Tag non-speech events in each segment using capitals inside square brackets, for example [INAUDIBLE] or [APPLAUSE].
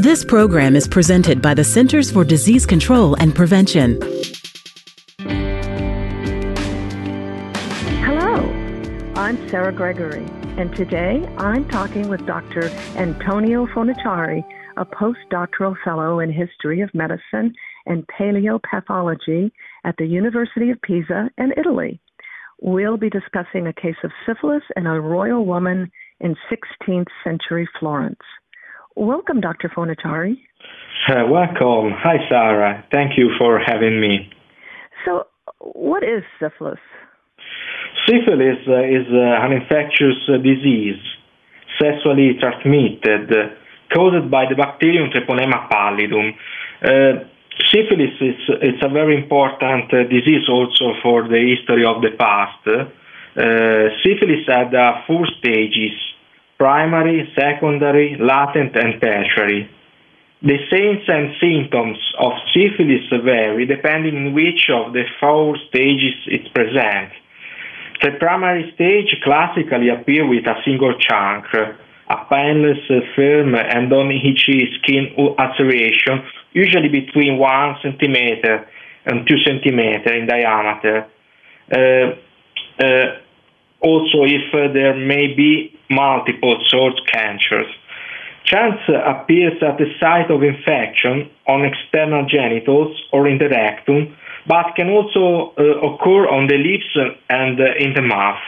This program is presented by the Centers for Disease Control and Prevention. Hello, I'm Sarah Gregory, and today I'm talking with Dr. Antonio Fornaciari, a postdoctoral fellow in history of medicine and paleopathology at the University of Pisa in Italy. We'll be discussing a case of syphilis in a royal woman in 16th century Florence. Welcome, Dr. Fornaciari. Uh, welcome. Hi, Sarah. Thank you for having me. So, what is syphilis? Syphilis uh, is uh, an infectious uh, disease, sexually transmitted, caused by the bacterium Treponema pallidum. Uh, syphilis is it's a very important uh, disease also for the history of the past. syphilis had four stages primary, secondary, latent, and tertiary. The signs and symptoms of syphilis vary depending on which of the four stages it presents. The primary stage classically appears with a single chunk, a painless, firm, and non-itchy skin ulceration, usually between 1 centimeter and 2 centimeter in diameter. Uh, uh, also, if uh, there may be multiple source cancers. Chance appears at the site of infection on external genitals or in the rectum, but can also uh, occur on the lips and uh, in the mouth.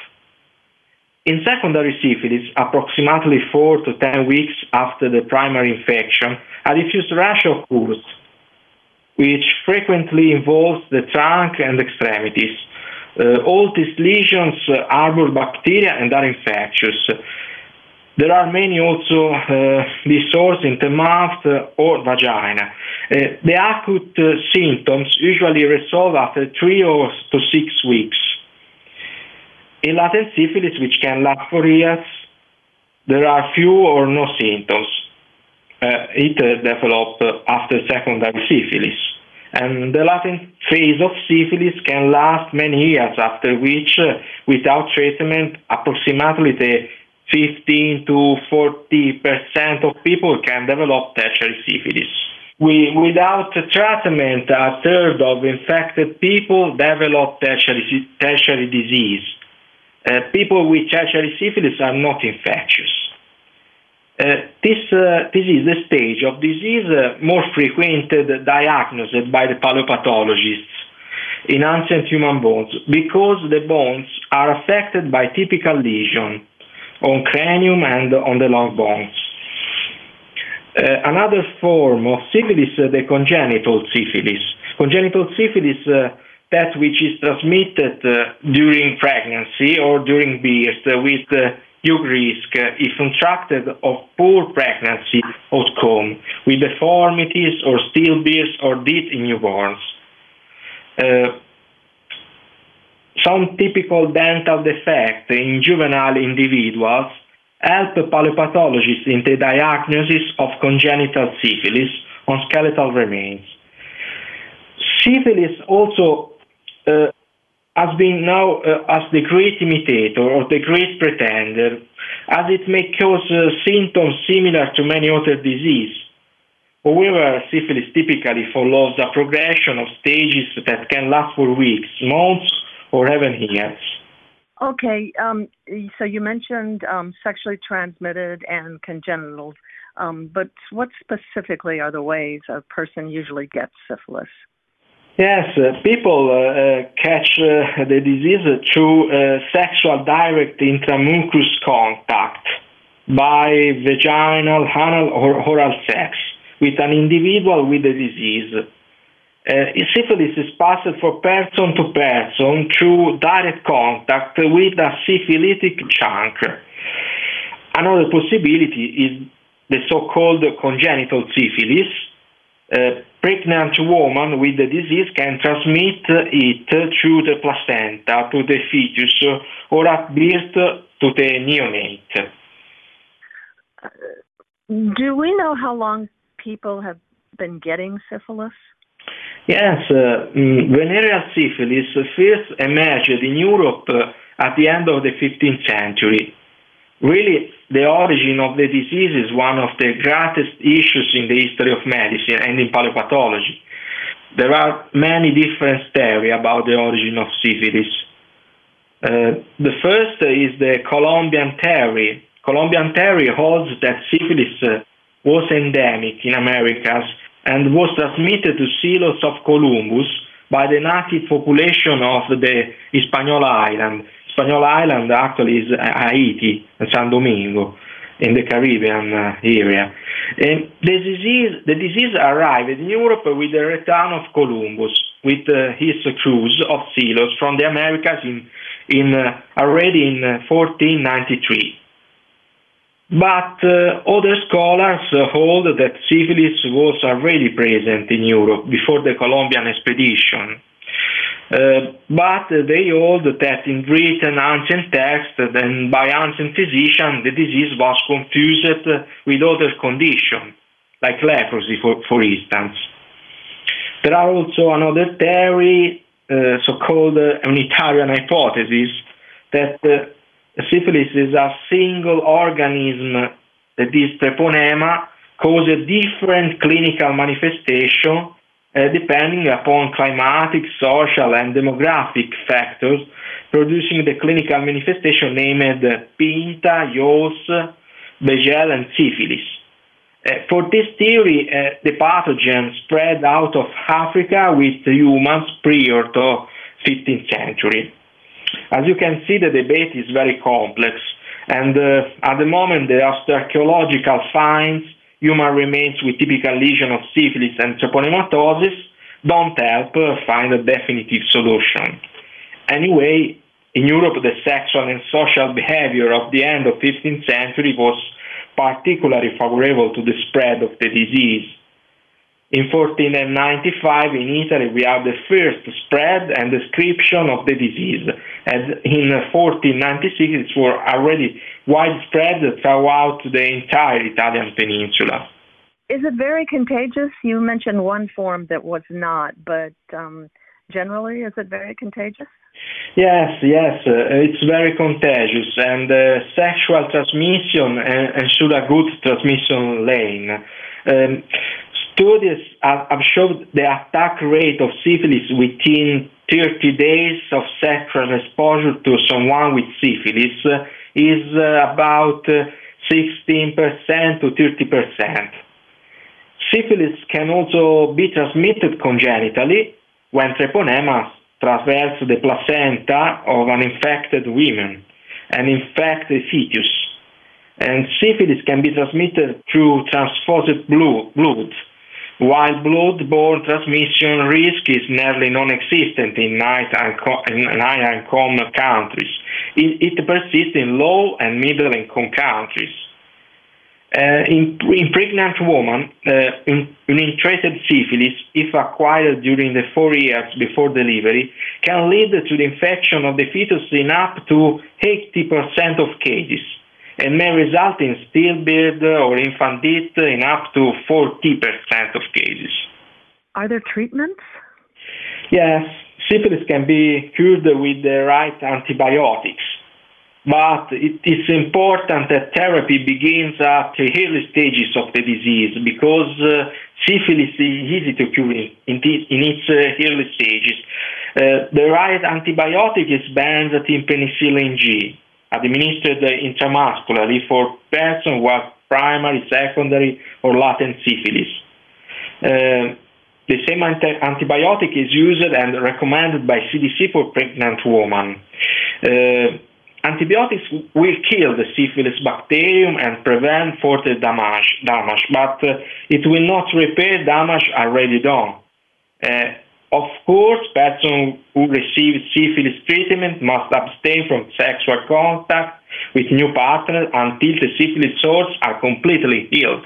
In secondary syphilis, approximately 4 to 10 weeks after the primary infection, a diffuse rash occurs, which frequently involves the trunk and extremities. Uh, all these lesions uh, harbor bacteria and are infectious. There are many also uh, disorders in the mouth or vagina. Uh, the acute uh, symptoms usually resolve after three or to six weeks. In latent syphilis, which can last for years, there are few or no symptoms. Uh, it develops after secondary syphilis and the latent phase of syphilis can last many years, after which, uh, without treatment, approximately the 15 to 40 percent of people can develop tertiary syphilis. We, without treatment, a third of infected people develop tertiary, tertiary disease. Uh, people with tertiary syphilis are not infectious. Uh, this, uh, this is the stage of disease uh, more frequented diagnosed by the paleopathologists in ancient human bones because the bones are affected by typical lesion on cranium and on the long bones. Uh, another form of syphilis, uh, the congenital syphilis. Congenital syphilis, uh, that which is transmitted during pregnancy or during birth with huge risk if contracted of poor pregnancy outcome with deformities or stillbirths or death in newborns. Uh, some typical dental defects in juvenile individuals help paleopathologists in the diagnosis of congenital syphilis on skeletal remains. Syphilis also uh, has been now uh, as the great imitator or the great pretender, as it may cause uh, symptoms similar to many other diseases. However, syphilis typically follows a progression of stages that can last for weeks, months, or even years. Okay, um, so you mentioned um, sexually transmitted and congenital, um, but what specifically are the ways a person usually gets syphilis? Yes, uh, people uh, uh, catch uh, the disease through uh, sexual direct intramucous contact by vaginal, anal, or oral sex with an individual with the disease. Uh, syphilis is passed from person to person through direct contact with a syphilitic chunk. Another possibility is the so-called congenital syphilis, a pregnant woman with the disease can transmit it through the placenta to the fetus or at birth to the neonate. Do we know how long people have been getting syphilis? Yes, uh, mm, venereal syphilis first emerged in Europe uh, at the end of the 15th century really the origin of the disease is one of the greatest issues in the history of medicine and in paleopathology. There are many different theories about the origin of syphilis. Uh, the first is the Columbian theory. Columbian theory holds that syphilis uh, was endemic in Americas and was transmitted to Sealos of Columbus by the native population of the Hispaniola Island. Hispaniola Island actually is Haiti San Domingo in the Caribbean uh, area. And the disease, the disease arrived in Europe with the return of Columbus, with uh, his cruise of sailors from the Americas in, in uh, already in 1493. But uh, other scholars uh, hold that syphilis was already present in Europe before the Columbian expedition. Uh, but they hold that in written ancient texts and by ancient physicians the disease was confused with other conditions, like leprosy, for, for instance. There are also another theory, uh, so-called uh, unitarian hypothesis, that uh, syphilis is a single organism that is treponema cause a different clinical manifestation depending upon climatic, social, and demographic factors, producing the clinical manifestation named Pinta, Yaws, Bejel, and syphilis. Uh, for this theory, uh, the pathogen spread out of Africa with humans prior to 15th century. As you can see, the debate is very complex, and uh, at the moment there are archaeological finds, human remains with typical lesion of syphilis and treponematosis don't help find a definitive solution. Anyway, in Europe, the sexual and social behavior of the end of 15th century was particularly favorable to the spread of the disease. In 1495 in Italy we have the first spread and description of the disease, and in 1496 it was already widespread throughout the entire Italian peninsula. Is it very contagious? You mentioned one form that was not, but um, generally, is it very contagious? Yes, yes, uh, it's very contagious, and uh, sexual transmission uh, ensure a good transmission lane. Um, studies have shown the attack rate of syphilis within 30 days of sexual exposure to someone with syphilis is uh, about 16% uh, to 30%. Syphilis can also be transmitted congenitally when treponema traverse the placenta of an infected woman and infect the fetus. And syphilis can be transmitted through transfused blood while blood-borne transmission risk is nearly non-existent in high income countries. It, persists in low and middle-income countries. Uh, in, in, pregnant women, uh, syphilis, if acquired during the four years before delivery, can lead to the infection of the fetus in up to 80% of cases and may result in stillbirth or infant death in up to 40% of cases. Are there treatments? Yes, syphilis can be cured with the right antibiotics, but it is important that therapy begins at the early stages of the disease because uh, syphilis is easy to cure in, in, its uh, early stages. Uh, the right antibiotic is benzathine penicillin G administered intramuscularly for persons who have primary, secondary, or latent syphilis. Uh, the same anti- antibiotic is used and recommended by CDC for pregnant women. Uh, antibiotics will kill the syphilis bacterium and prevent further damage, damage but uh, it will not repair damage already done. Of course, persons who receive syphilis treatment must abstain from sexual contact with new partners until the syphilis sores are completely healed.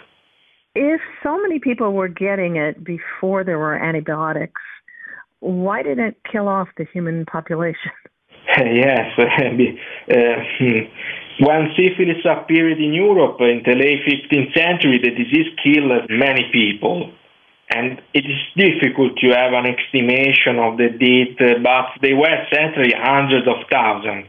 If so many people were getting it before there were antibiotics, why didn't it kill off the human population? [LAUGHS] [LAUGHS] yes. [LAUGHS] uh, when syphilis appeared in Europe in the late 15th century, the disease killed many people and it is difficult to have an estimation of the death, but they were certainly hundreds of thousands.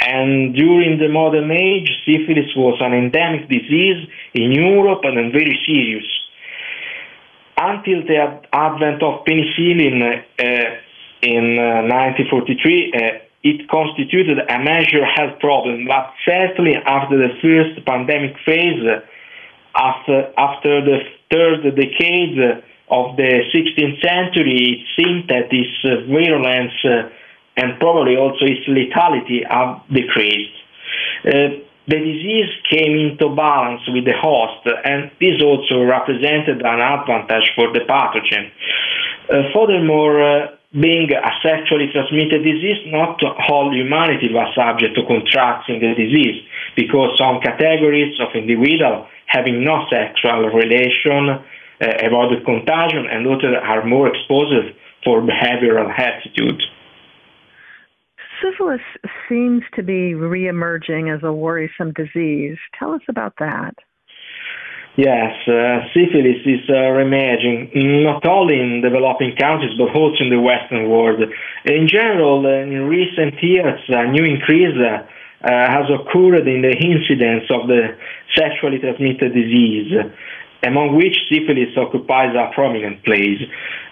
And during the modern age, syphilis was an endemic disease in Europe and very serious. Until the advent of penicillin uh, in uh, 1943, uh, it constituted a major health problem, but certainly after the first pandemic phase, after, after the third decade of the 16th century, it seemed that its virulence and probably also its lethality have decreased. Uh, the disease came into balance with the host, and this also represented an advantage for the pathogen. Uh, furthermore, uh, being a sexually transmitted disease, not all humanity was subject to contracting the disease, because some categories of individuals having no sexual relation uh, avoided contagion, and others are more exposed for behavioral attitude. Syphilis seems to be reemerging as a worrisome disease. Tell us about that. Yes, uh, syphilis is uh, reemerging not only in developing countries but also in the Western world. In general, uh, in recent years, a new increase uh, has occurred in the incidence of the sexually transmitted disease, among which syphilis occupies a prominent place.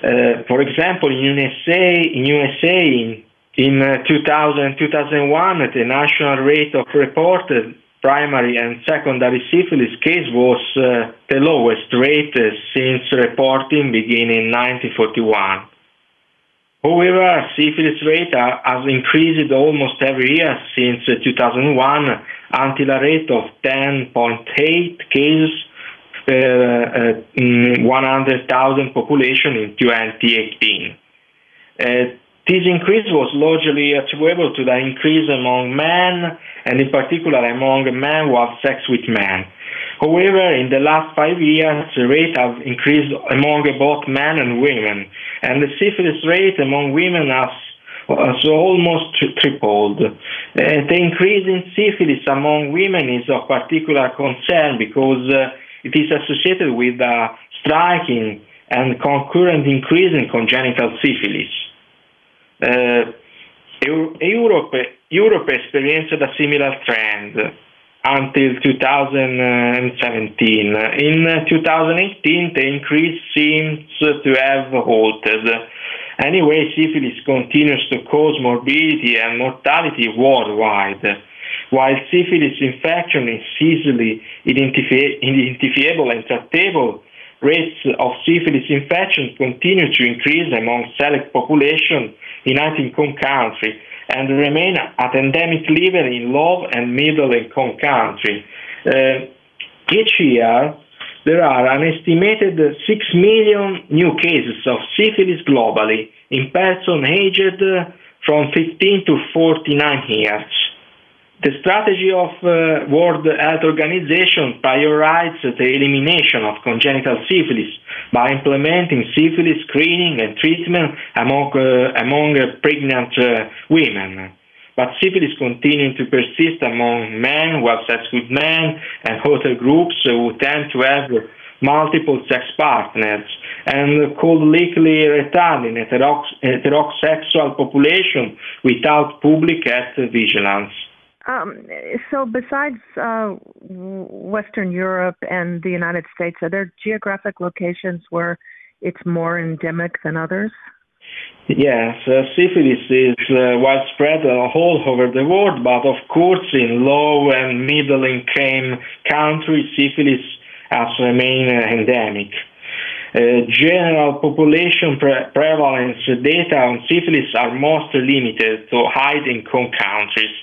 Uh, for example, in USA, in USA, in in uh, 2000 2001, the national rate of reported primary and secondary syphilis case was uh, the lowest rate uh, since reporting began in 1941. However, syphilis rate has increased almost every year since 2001 until a rate of 10.8 cases per uh, 100,000 population in 2018. This increase was largely attributable to the increase among men, and in particular among men who have sex with men. However, in the last five years, the rate has increased among both men and women, and the syphilis rate among women has, has almost tripled. Uh, the increase in syphilis among women is of particular concern because uh, it is associated with a striking and concurrent increase in congenital syphilis. Uh, Europe, Europe experienced a similar trend until 2017. In 2018, the increase seems to have halted. Anyway, syphilis continues to cause morbidity and mortality worldwide. While syphilis infection is easily identifi- identifiable and treatable, rates of syphilis infection continue to increase among select population in high-income countries and remain at endemic level in low and middle-income countries. Uh, each year, there are an estimated 6 million new cases of syphilis globally in persons aged from 15 to 49 years. The strategy of uh, World Health Organization prioritizes the elimination of congenital syphilis by implementing syphilis screening and treatment among, uh, among uh, pregnant uh, women. But syphilis continues to persist among men who have sex with men and other groups who tend to have multiple sex partners and could likely return in heterosexual population without public health vigilance. Um, so, besides uh, Western Europe and the United States, are there geographic locations where it's more endemic than others? Yes, uh, syphilis is uh, widespread all over the world, but of course, in low and middle income countries, syphilis has remained endemic. Uh, general population pre- prevalence data on syphilis are most limited to high income countries.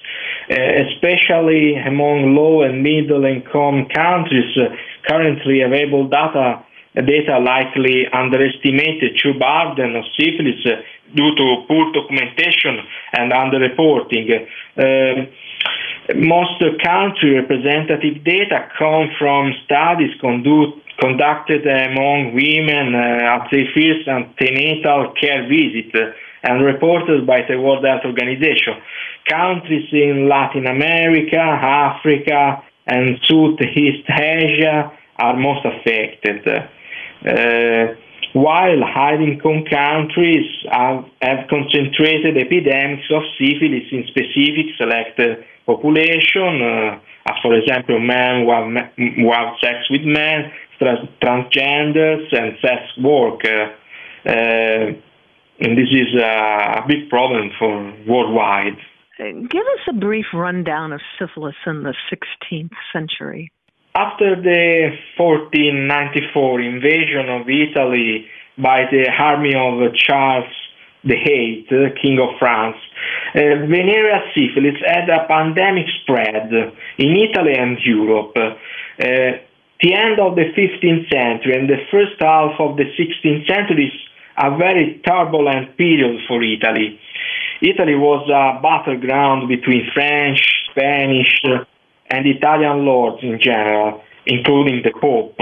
Uh, especially among low and middle income countries, uh, currently available data data likely underestimate true burden of syphilis uh, due to poor documentation and underreporting. Uh, most country representative data come from studies conduct, conducted among women uh, at their first antenatal care visit and reported by the World Health Organization. Countries in Latin America, Africa, and Southeast Asia are most affected. Uh, while high-income countries have, have, concentrated epidemics of syphilis in specific selected population, uh, as for example, men who have, who have sex with men, trans- transgenders, and sex work. Uh, uh, and this is a big problem for worldwide. Give us a brief rundown of syphilis in the 16th century. After the 1494 invasion of Italy by the army of Charles VIII, King of France, uh, venereal syphilis had a pandemic spread in Italy and Europe. Uh, the end of the 15th century and the first half of the 16th century is a very turbulent period for Italy. Italy was a battleground between French, Spanish, and Italian lords in general, including the Pope.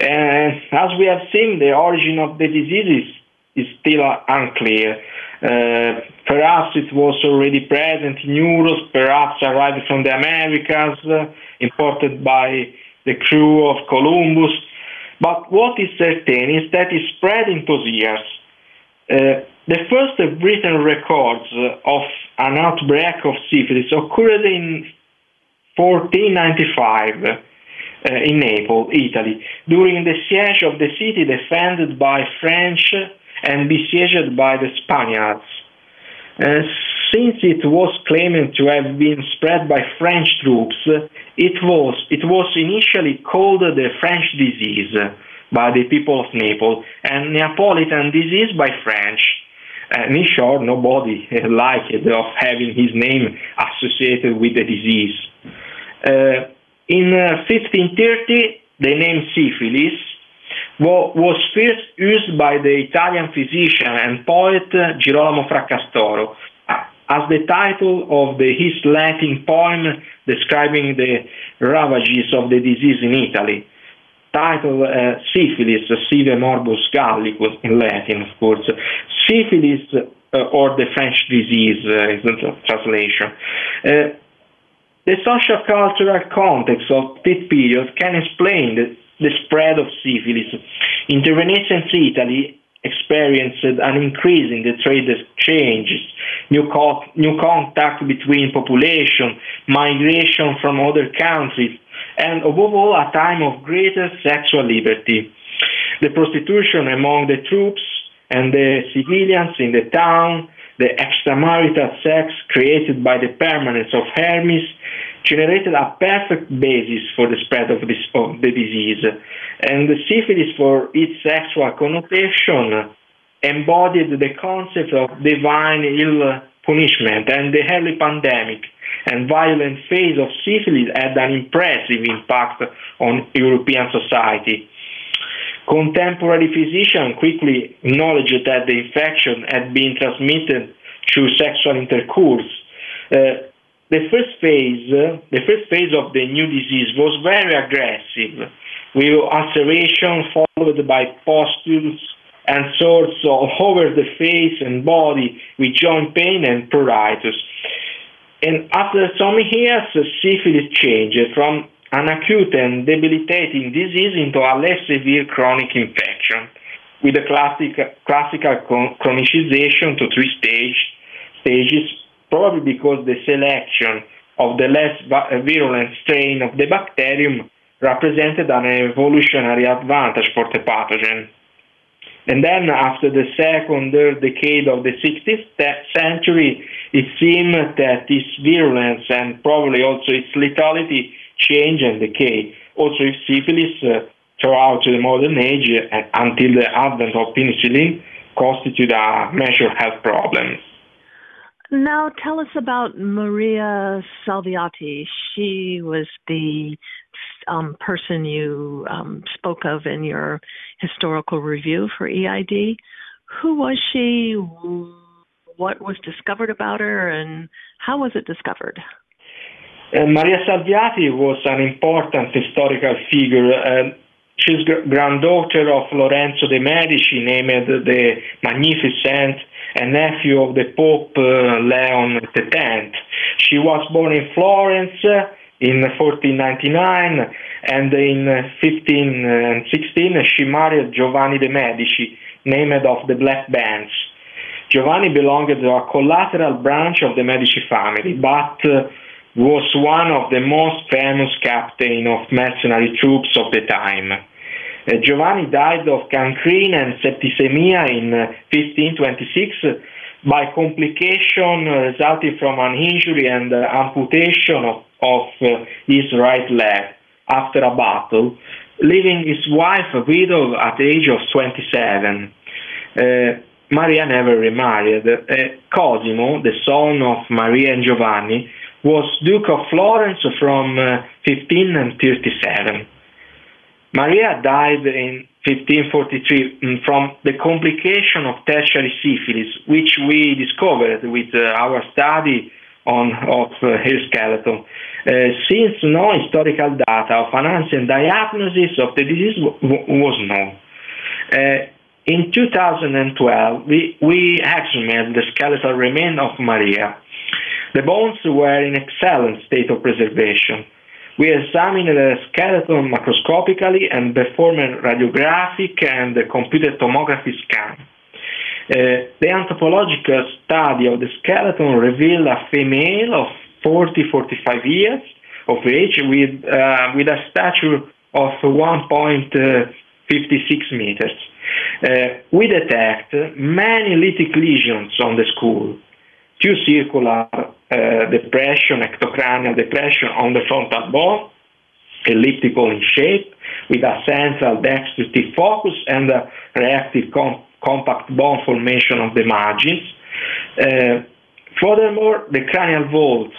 And as we have seen, the origin of the disease is, still unclear. Uh, perhaps it was already present in Europe, perhaps arrived from the Americas, uh, imported by the crew of Columbus. But what is certain is that it spread in those years. Uh, the first written records of an outbreak of syphilis occurred in 1495 uh, in Naples, Italy, during the siege of the city defended by French and besieged by the Spaniards. Uh, since it was claimed to have been spread by French troops, it was, it was initially called the French disease by the people of Naples and Neapolitan disease by French. And in short, nobody liked of having his name associated with the disease. Uh, in 1530, uh, the name syphilis was first used by the Italian physician and poet uh, Girolamo Fracastoro as the title of the, his Latin poem describing the ravages of the disease in Italy. Titled uh, Syphilis, Sive Morbus Gallicus in Latin, of course. Syphilis, uh, or the French disease, uh, is the translation. Uh, the social cultural context of this period can explain the, the spread of syphilis. In the Renaissance Italy experienced an increase in the trade exchanges, new, co- new contact between population, migration from other countries, and above all, a time of greater sexual liberty. The prostitution among the troops and the civilians in the town the extramarital sex created by the permanence of Hermes generated a perfect basis for the spread of, this, of the disease. And the syphilis, for its sexual connotation, embodied the concept of divine ill punishment, and the early pandemic and violent phase of syphilis had an impressive impact on European society. Contemporary physicians quickly acknowledged that the infection had been transmitted through sexual intercourse. Uh, the first phase, uh, the first phase of the new disease was very aggressive, with ulceration followed by pustules and sores all over the face and body with joint pain and pruritus. And after some years, syphilis changed from an acute and debilitating disease into a less severe chronic infection, with a classic, classical chronicization to three stage, stages, probably because the selection of the less virulent strain of the bacterium represented an evolutionary advantage for the pathogen. And then, after the second decade of the 16th century, it seemed that its virulence and probably also its lethality change and decay. Also, if syphilis uh, throughout the modern age uh, until the advent of penicillin constitute a major health problem. Now, tell us about Maria Salviati. She was the um, person you um, spoke of in your historical review for EID. Who was she? What was discovered about her, and how was it discovered? Uh, Maria Salviati was an important historical figure. Uh, she's granddaughter of Lorenzo de' Medici, named the Magnificent, and nephew of the Pope uh, Leon X. She was born in Florence in 1499, and in 1516 she married Giovanni de' Medici, named of the Black Bands. Giovanni belonged to a collateral branch of the Medici family, but uh, was one of the most famous captain of mercenary troops of the time. Uh, Giovanni died of gangrene and septicemia in 1526 by complication resulting from an injury and amputation of, of uh, his right leg after a battle, leaving his wife a widow at the age of 27. Uh, Maria never remarried. Uh, Cosimo, the son of Maria and Giovanni, was Duke of Florence from 1537. Uh, Maria died in 1543 mm, from the complication of tertiary syphilis, which we discovered with uh, our study on of uh, skeleton. Uh, since no historical data of an ancient diagnosis of the disease was known. Uh, in 2012, we, we the skeletal remains of Maria. The bones were in excellent state of preservation. We examined the skeleton macroscopically and performed radiographic and a computed tomography scan. Uh, the anthropological study of the skeleton revealed a female of 40-45 years of age with, uh, with a stature of 1.56 meters. Uh, we detect many lytic lesions on the skull, two circular uh, depression, ectocranial depression on the frontal bone, elliptical in shape, with a central destructive focus and a reactive com- compact bone formation of the margins. Uh, furthermore, the cranial vault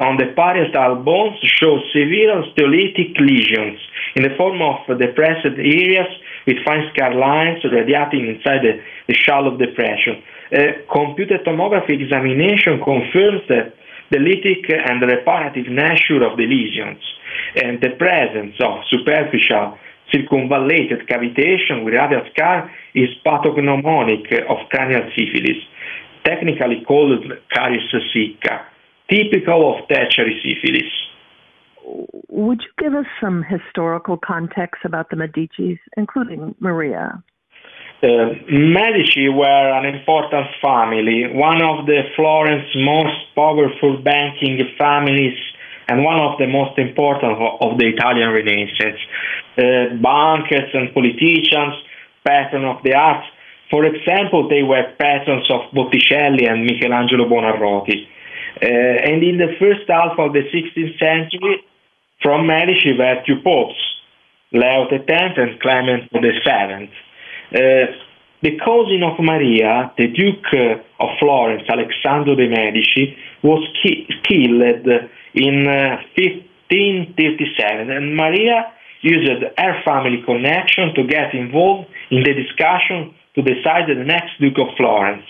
on the parietal bones shows severe osteolytic lesions in the form of depressed areas with fine scar lines radiating inside the, the shallow depression. Uh, computed tomography examination confirms the lytic and reparative nature of the lesions and the presence of superficial circumvallated cavitation with radial scar is pathognomonic of cranial syphilis, technically called caries sicca, typical of tertiary syphilis. Would you give us some historical context about the Medicis, including Maria? Uh, Medici were an important family, one of the Florence most powerful banking families and one of the most important of the Italian Renaissance. Uh, bankers and politicians, patrons of the arts. For example, they were patrons of Botticelli and Michelangelo Buonarroti. Uh, and in the first half of the 16th century, from Medici were two popes, Leo X and Clement VII. Uh, the cousin of Maria, the Duke of Florence, Alessandro de' Medici, was ki- killed in uh, 1537, and Maria used her family connection to get involved in the discussion to decide the next Duke of Florence.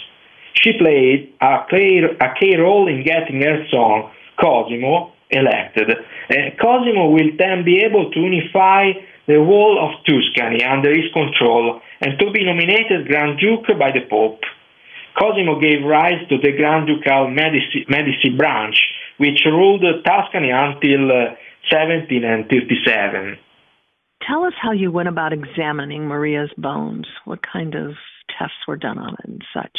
She played a key, a key role in getting her son, Cosimo, elected. Uh, Cosimo will then be able to unify the whole of Tuscany under his control and to be nominated Grand Duke by the Pope. Cosimo gave rise to the Grand Ducal Medici, Medici branch, which ruled Tuscany until uh, 1737. Tell us how you went about examining Maria's bones. What kind of tests were done on it and such?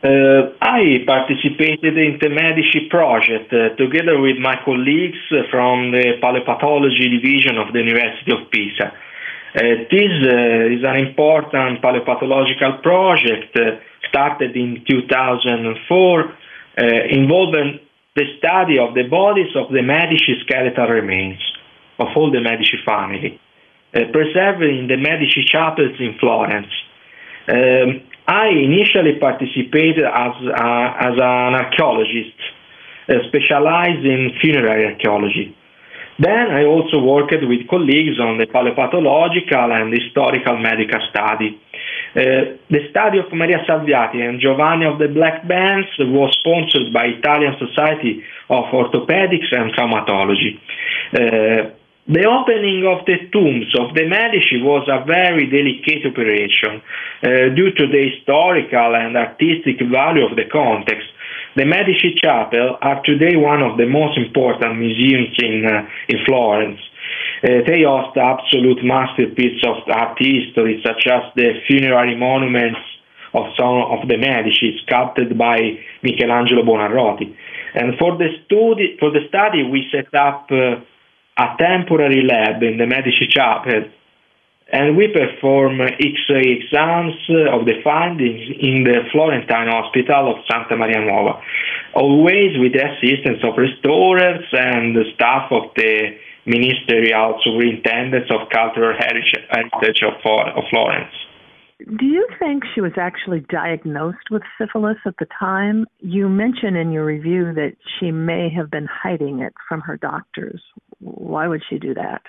Uh, I participated in the Medici project uh, together with my colleagues from the paleopathology division of the University of Pisa. Uh, this uh, is an important paleopathological project uh, started in 2004 uh, involving the study of the bodies of the Medici skeletal remains of all the Medici family, preserved in the Medici chapels in Florence. Um, I initially participated as, uh, as an archaeologist, uh, specialized in funerary archaeology. Then I also worked with colleagues on the paleopathological and historical medical study. Uh, the study of Maria Salviati and Giovanni of the Black Bands was sponsored by Italian Society of Orthopedics and Traumatology. The opening of the tombs of the Medici was a very delicate operation uh, due to the historical and artistic value of the context. The Medici Chapel are today one of the most important museums in, uh, in Florence. Uh, they host absolute masterpieces of art history, such as the funerary monuments of some of the Medici, sculpted by Michelangelo Buonarroti. And for the study, for the study, we set up uh, a temporary lab in the Medici Chapel, and we perform X-ray exams of the findings in the Florentine Hospital of Santa Maria Nuova, always with the assistance of restorers and the staff of the Ministerial Superintendents of Cultural Heritage of Florence. Do you think she was actually diagnosed with syphilis at the time? You mention in your review that she may have been hiding it from her doctors. Why would she do that?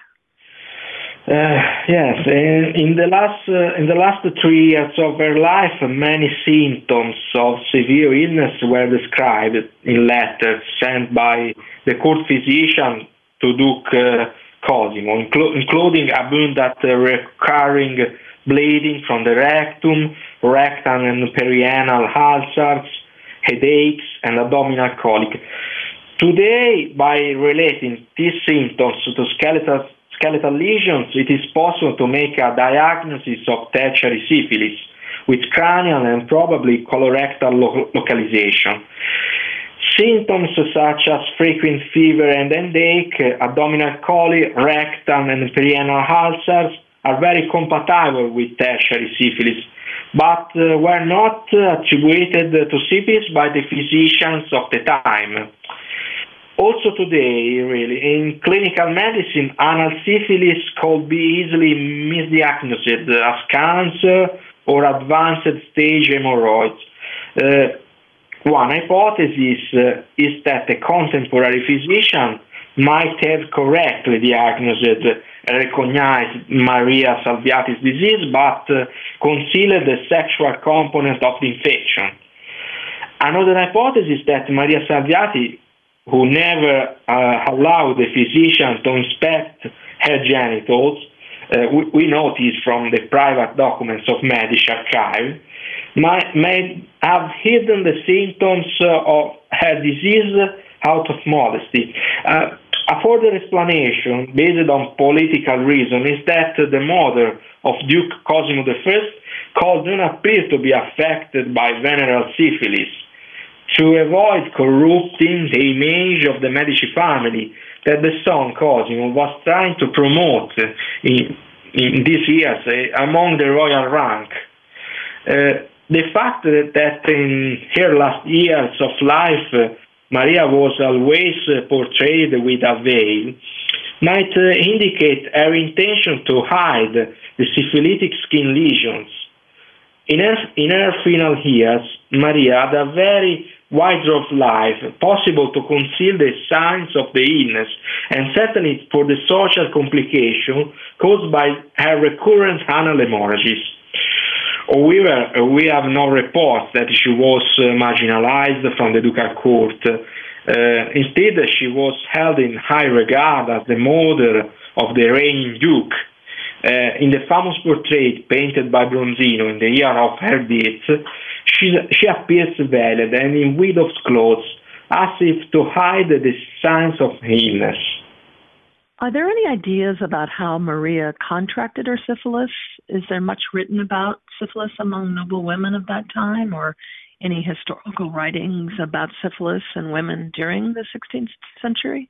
Uh, yes, in, the last uh, in the last three years of her life, many symptoms of severe illness were described in letters sent by the court physician to Duke uh, Cosimo, inclu- including abundant uh, recurring bleeding from the rectum, rectal and perianal ulcers, headaches, and abdominal colic. Today, by relating these symptoms to skeletal, skeletal lesions, it is possible to make a diagnosis of tertiary syphilis with cranial and probably colorectal lo- localization. Symptoms such as frequent fever and headache, abdominal colic, rectal and perianal ulcers are very compatible with tertiary syphilis, but uh, were not attributed to syphilis by the physicians of the time. Also today, really, in clinical medicine, anal syphilis could be easily misdiagnosed as cancer or advanced stage hemorrhoids. Uh, one hypothesis uh, is that the contemporary physician might have correctly diagnosed and recognized Maria Salviati's disease, but uh, concealed the sexual component of the infection. Another hypothesis that Maria Salviati, who never uh, allowed the physician to inspect her genitals, uh, we, we this from the private documents of Medici archive, might, may have hidden the symptoms uh, of her disease out of modesty. Uh, a further explanation, based on political reason, is that the mother of Duke Cosimo I could not appear to be affected by venereal syphilis. To avoid corrupting the image of the Medici family that the son Cosimo was trying to promote in, in these years uh, among the royal rank. Uh, the fact that in her last years of life Maria was always uh, portrayed with a veil, might uh, indicate her intention to hide the syphilitic skin lesions. In her, in her final years, Maria had a very wide life, possible to conceal the signs of the illness, and certainly for the social complication caused by her recurrent anal hemorrhages. However, we have no reports that she was uh, marginalized from the ducal court. Uh, instead, she was held in high regard as the mother of the reigning duke. Uh, in the famous portrait painted by Bronzino in the year of her death, she, she appears veiled and in widow's clothes, as if to hide the signs of illness. Are there any ideas about how Maria contracted her syphilis? Is there much written about syphilis among noble women of that time, or any historical writings about syphilis and women during the 16th century?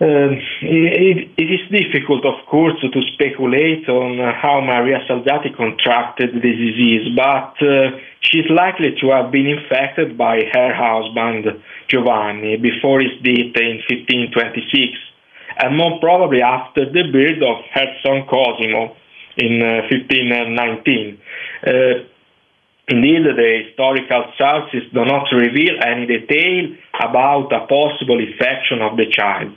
Uh, it, it is difficult, of course, to speculate on how Maria Salviati contracted the disease, but uh, she's likely to have been infected by her husband Giovanni before his death in 1526 and more probably after the birth of her son Cosimo in uh, 1519. Uh, indeed, the historical sources do not reveal any detail about a possible infection of the child,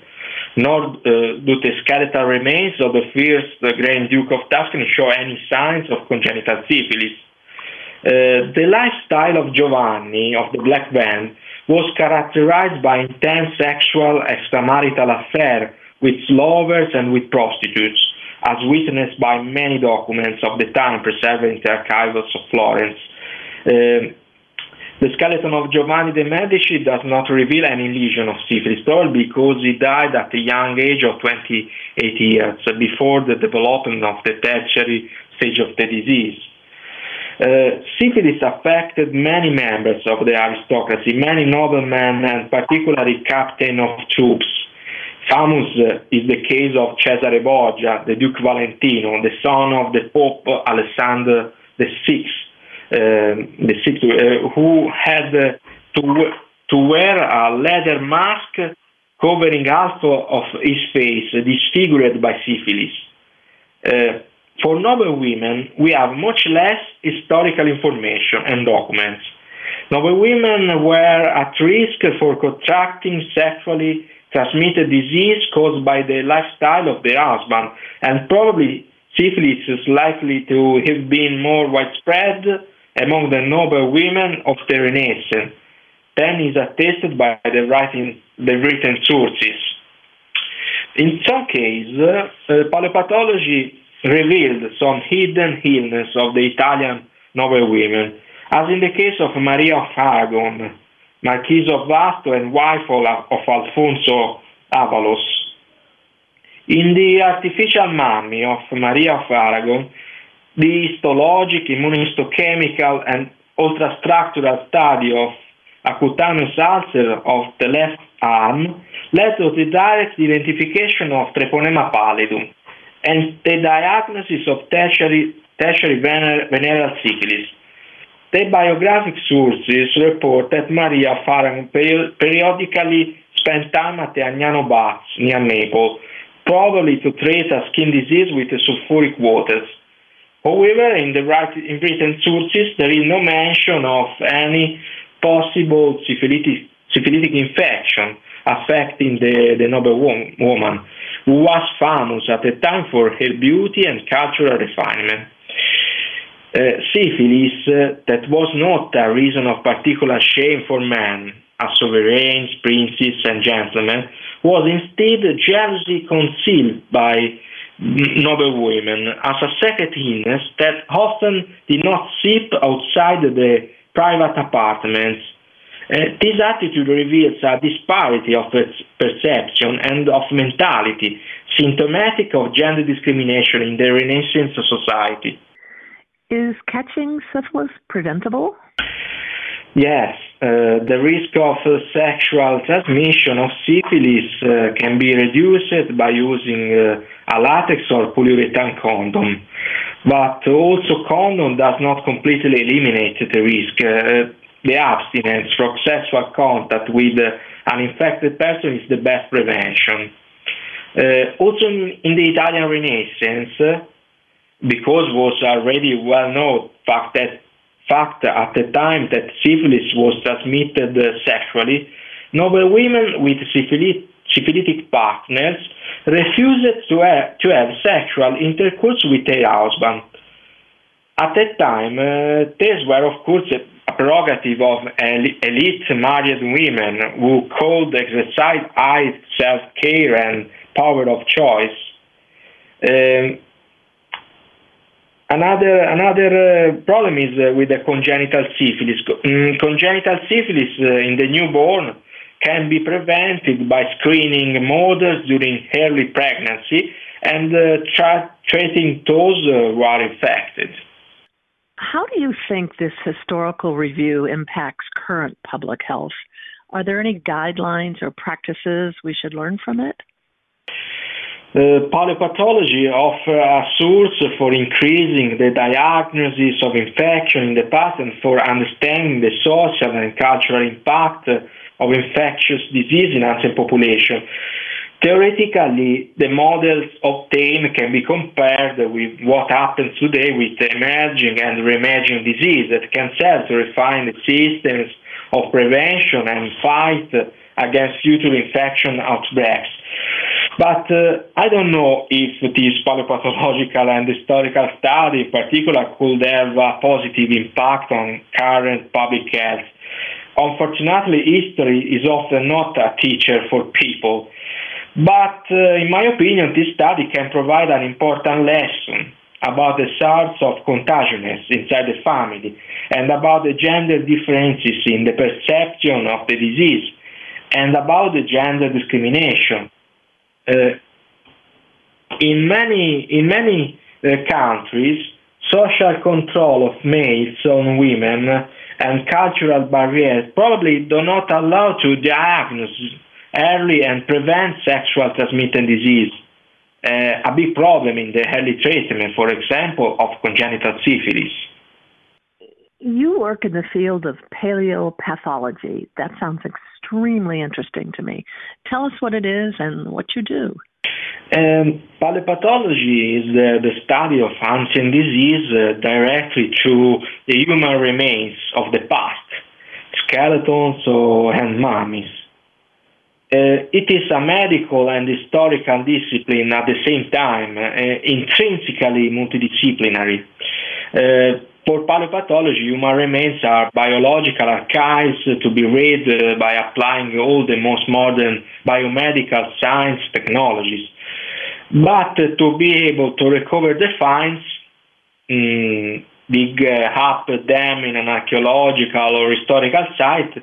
nor uh, do the skeletal remains of the first Grand Duke of Tuscany show any signs of congenital syphilis. Uh, the lifestyle of Giovanni of the Black Band was characterized by intense sexual extramarital affairs with lovers and with prostitutes, as witnessed by many documents of the time preserved in the archives of Florence. Uh, The skeleton of Giovanni de' Medici does not reveal any lesion of syphilis, probably because he died at a young age of 28 years, before the development of the tertiary stage of the disease. Uh, syphilis affected many members of the aristocracy, many noblemen, and particularly captain of troops. Famous is the case of Cesare Borgia, the Duke Valentino, the son of the Pope Alexander VI, uh, the sixth, uh, who had to, to wear a leather mask covering half of his face, disfigured by syphilis. Uh, for noble women, we have much less historical information and documents. Noble women were at risk for contracting sexually transmitted disease caused by the lifestyle of their husband, and probably syphilis is likely to have been more widespread among the noble women of the Renaissance than is attested by the, writing, the written sources. In some cases, uh, paleopathology revealed some hidden illness of the Italian noble women, as in the case of Maria of Aragon, Marquise of Vasto and wife of Alfonso Avalos. In the artificial mummy of Maria of Aragon, the histologic, immunohistochemical, and ultrastructural study of a cutaneous ulcer of the left arm led to the direct identification of Treponema pallidum, and the diagnosis of tertiary, tertiary venereal syphilis. The biographic sources report that Maria of Aragon periodically spent time at the Agnano Baths near Naples, probably to treat a skin disease with sulfuric waters. However, in the written sources, there is no mention of any possible syphilitic, syphilitic infection affecting the, the noble woman who was famous at the time for her beauty and cultural refinement. Uh, syphilis, that was not a reason of particular shame for men, as sovereigns, princes, and gentlemen, was instead jealously concealed by noble women as a secret illness that often did not seep outside the private apartments uh, this attitude reveals a disparity of perception and of mentality, symptomatic of gender discrimination in the Renaissance society. Is catching syphilis preventable? Yes, uh, the risk of uh, sexual transmission of syphilis uh, can be reduced by using uh, a latex or polyurethane condom, but also condom does not completely eliminate the risk. Uh, the abstinence from sexual contact with an infected person is the best prevention. Uh, also in the Italian Renaissance, because was already well known fact that fact at the time that syphilis was transmitted sexually, noble women with syphilitic, syphilitic partners refused to have, to have sexual intercourse with their husband. At that time, uh, these were of course a prerogative of elite married women who could exercise high self-care and power of choice. Um, another another uh, problem is uh, with the congenital syphilis. Um, congenital syphilis uh, in the newborn can be prevented by screening mothers during early pregnancy and tra- treating those who are infected. How do you think this historical review impacts current public health? Are there any guidelines or practices we should learn from it? The paleopathology offers a source for increasing the diagnosis of infection in the past and for understanding the social and cultural impact of infectious disease in ancient population. Theoretically, the models obtained can be compared with what happens today with emerging and re-emerging disease that can serve to refine the systems of prevention and fight against future infection outbreaks. But uh, I don't know if this paleopathological and historical study in particular could have a positive impact on current public health. Unfortunately, history is often not a teacher for people. But uh, in my opinion, this study can provide an important lesson about the source of contagiousness inside the family, and about the gender differences in the perception of the disease, and about the gender discrimination. Uh, in many, in many uh, countries, social control of males on women and cultural barriers probably do not allow to diagnose early and prevent sexual transmitted disease. Uh, a big problem in the early treatment, for example, of congenital syphilis. You work in the field of paleopathology. That sounds extremely interesting to me. Tell us what it is and what you do. Um, paleopathology is the, the, study of ancient disease uh, directly through the human remains of the past, skeletons or, and mummies. Uh, it is a medical and historical discipline at the same time, uh, intrinsically multidisciplinary. For paleopathology, human remains are biological archives to be read uh, by applying all the most modern biomedical science technologies. But uh, to be able to recover the finds, um, dig uh, up them in an archaeological or historical site,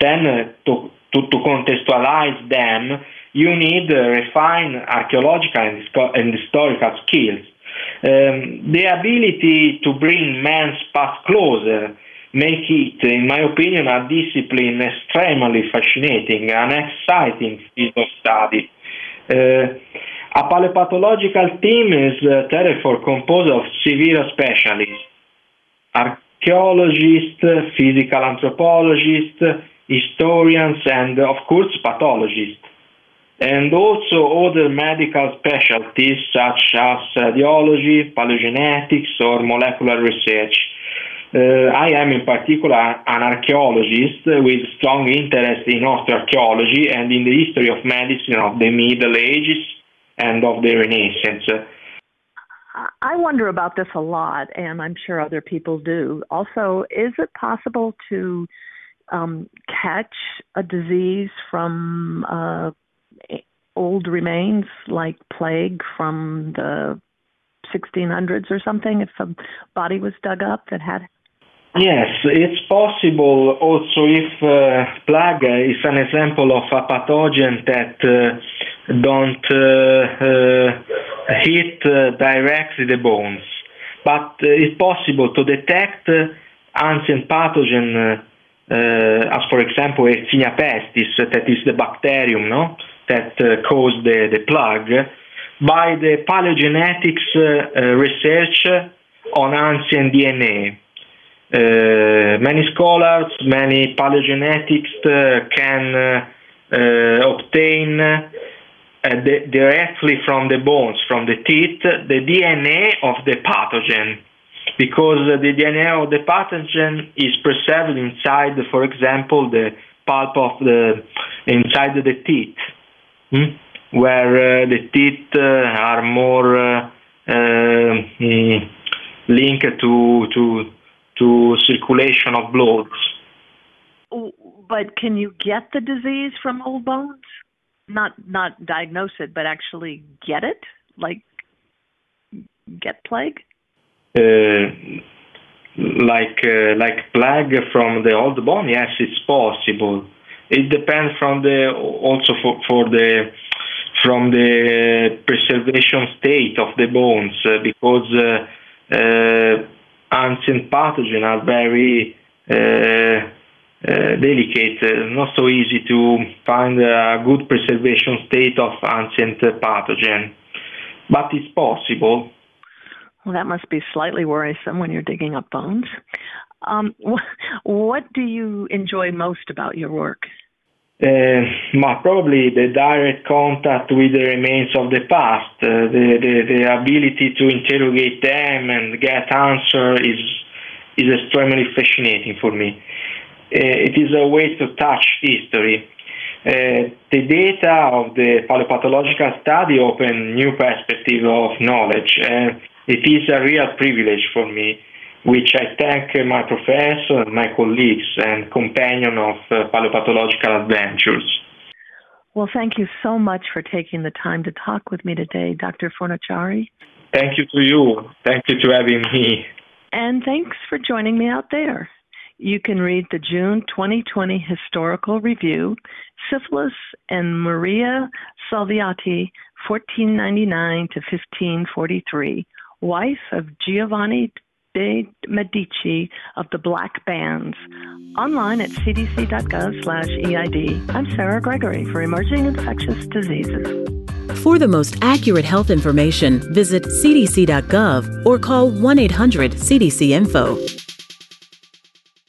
then to, to, to, contextualize them, you need refined archaeological and historical skills. Um, the ability to bring man's past closer make it, in my opinion, a discipline extremely fascinating, an exciting field of study. Uh, a paleopathological team is uh, therefore composed of severe specialists, archaeologists, physical anthropologists, historians, and of course pathologists. And also other medical specialties such as radiology, paleogenetics, or molecular research. Uh, I am in particular an archaeologist with strong interest in archaeology and in the history of medicine of the Middle Ages and of the Renaissance. I wonder about this a lot, and I'm sure other people do. Also, is it possible to um, catch a disease from uh, old remains like plague from the 1600s or something if a body was dug up that had Yes, it's possible also if uh, plague is an example of a pathogen that uh, don't uh, uh hit uh, directly the bones. But uh, it's possible to detect ancient pathogen, as for example Yersinia pestis, that is the bacterium no? That caused the, the plague, by the paleogenetics research on ancient DNA. Uh, many scholars, many paleogenetics uh, can uh, obtain di- directly from the bones, from the teeth, the DNA of the pathogen because the DNA of the pathogen is preserved inside, for example, the pulp of the inside of the teeth? Where uh, the teeth uh, are more uh, mm, linked to to to circulation of blood. But can you get the disease from old bones? Not not diagnose it, but actually get it, like get plague. Uh, like uh, like plague from the old bone, yes, it's possible. It depends from the also for, for the from the preservation state of the bones uh, because uh, uh, ancient pathogens are very uh, uh, delicate, uh, not so easy to find a good preservation state of ancient pathogen, but it's possible. Well, that must be slightly worrisome when you're digging up bones. Um, [LAUGHS] what do you enjoy most about your work? Uh, probably the direct contact with the remains of the past, uh, the, the, the ability to interrogate them and get answer is is extremely fascinating for me. Uh, it is a way to touch history. Uh, the data of the paleopathological study open new perspective of knowledge, and it is a real privilege for me which I thank my professor, my colleagues, and companion of uh, paleopathological adventures. Well, thank you so much for taking the time to talk with me today, Dr. Fornaciari. Thank you to you. Thank you to having me. And thanks for joining me out there. You can read the June 2020 Historical Review, Syphilis and Maria Salviati, 1499 to 1543, wife of Giovanni de Medici of the Black Bands. Online at cdc.gov slash EID. I'm Sarah Gregory for Emerging Infectious Diseases. For the most accurate health information, visit cdc.gov or call 1 800 CDC Info.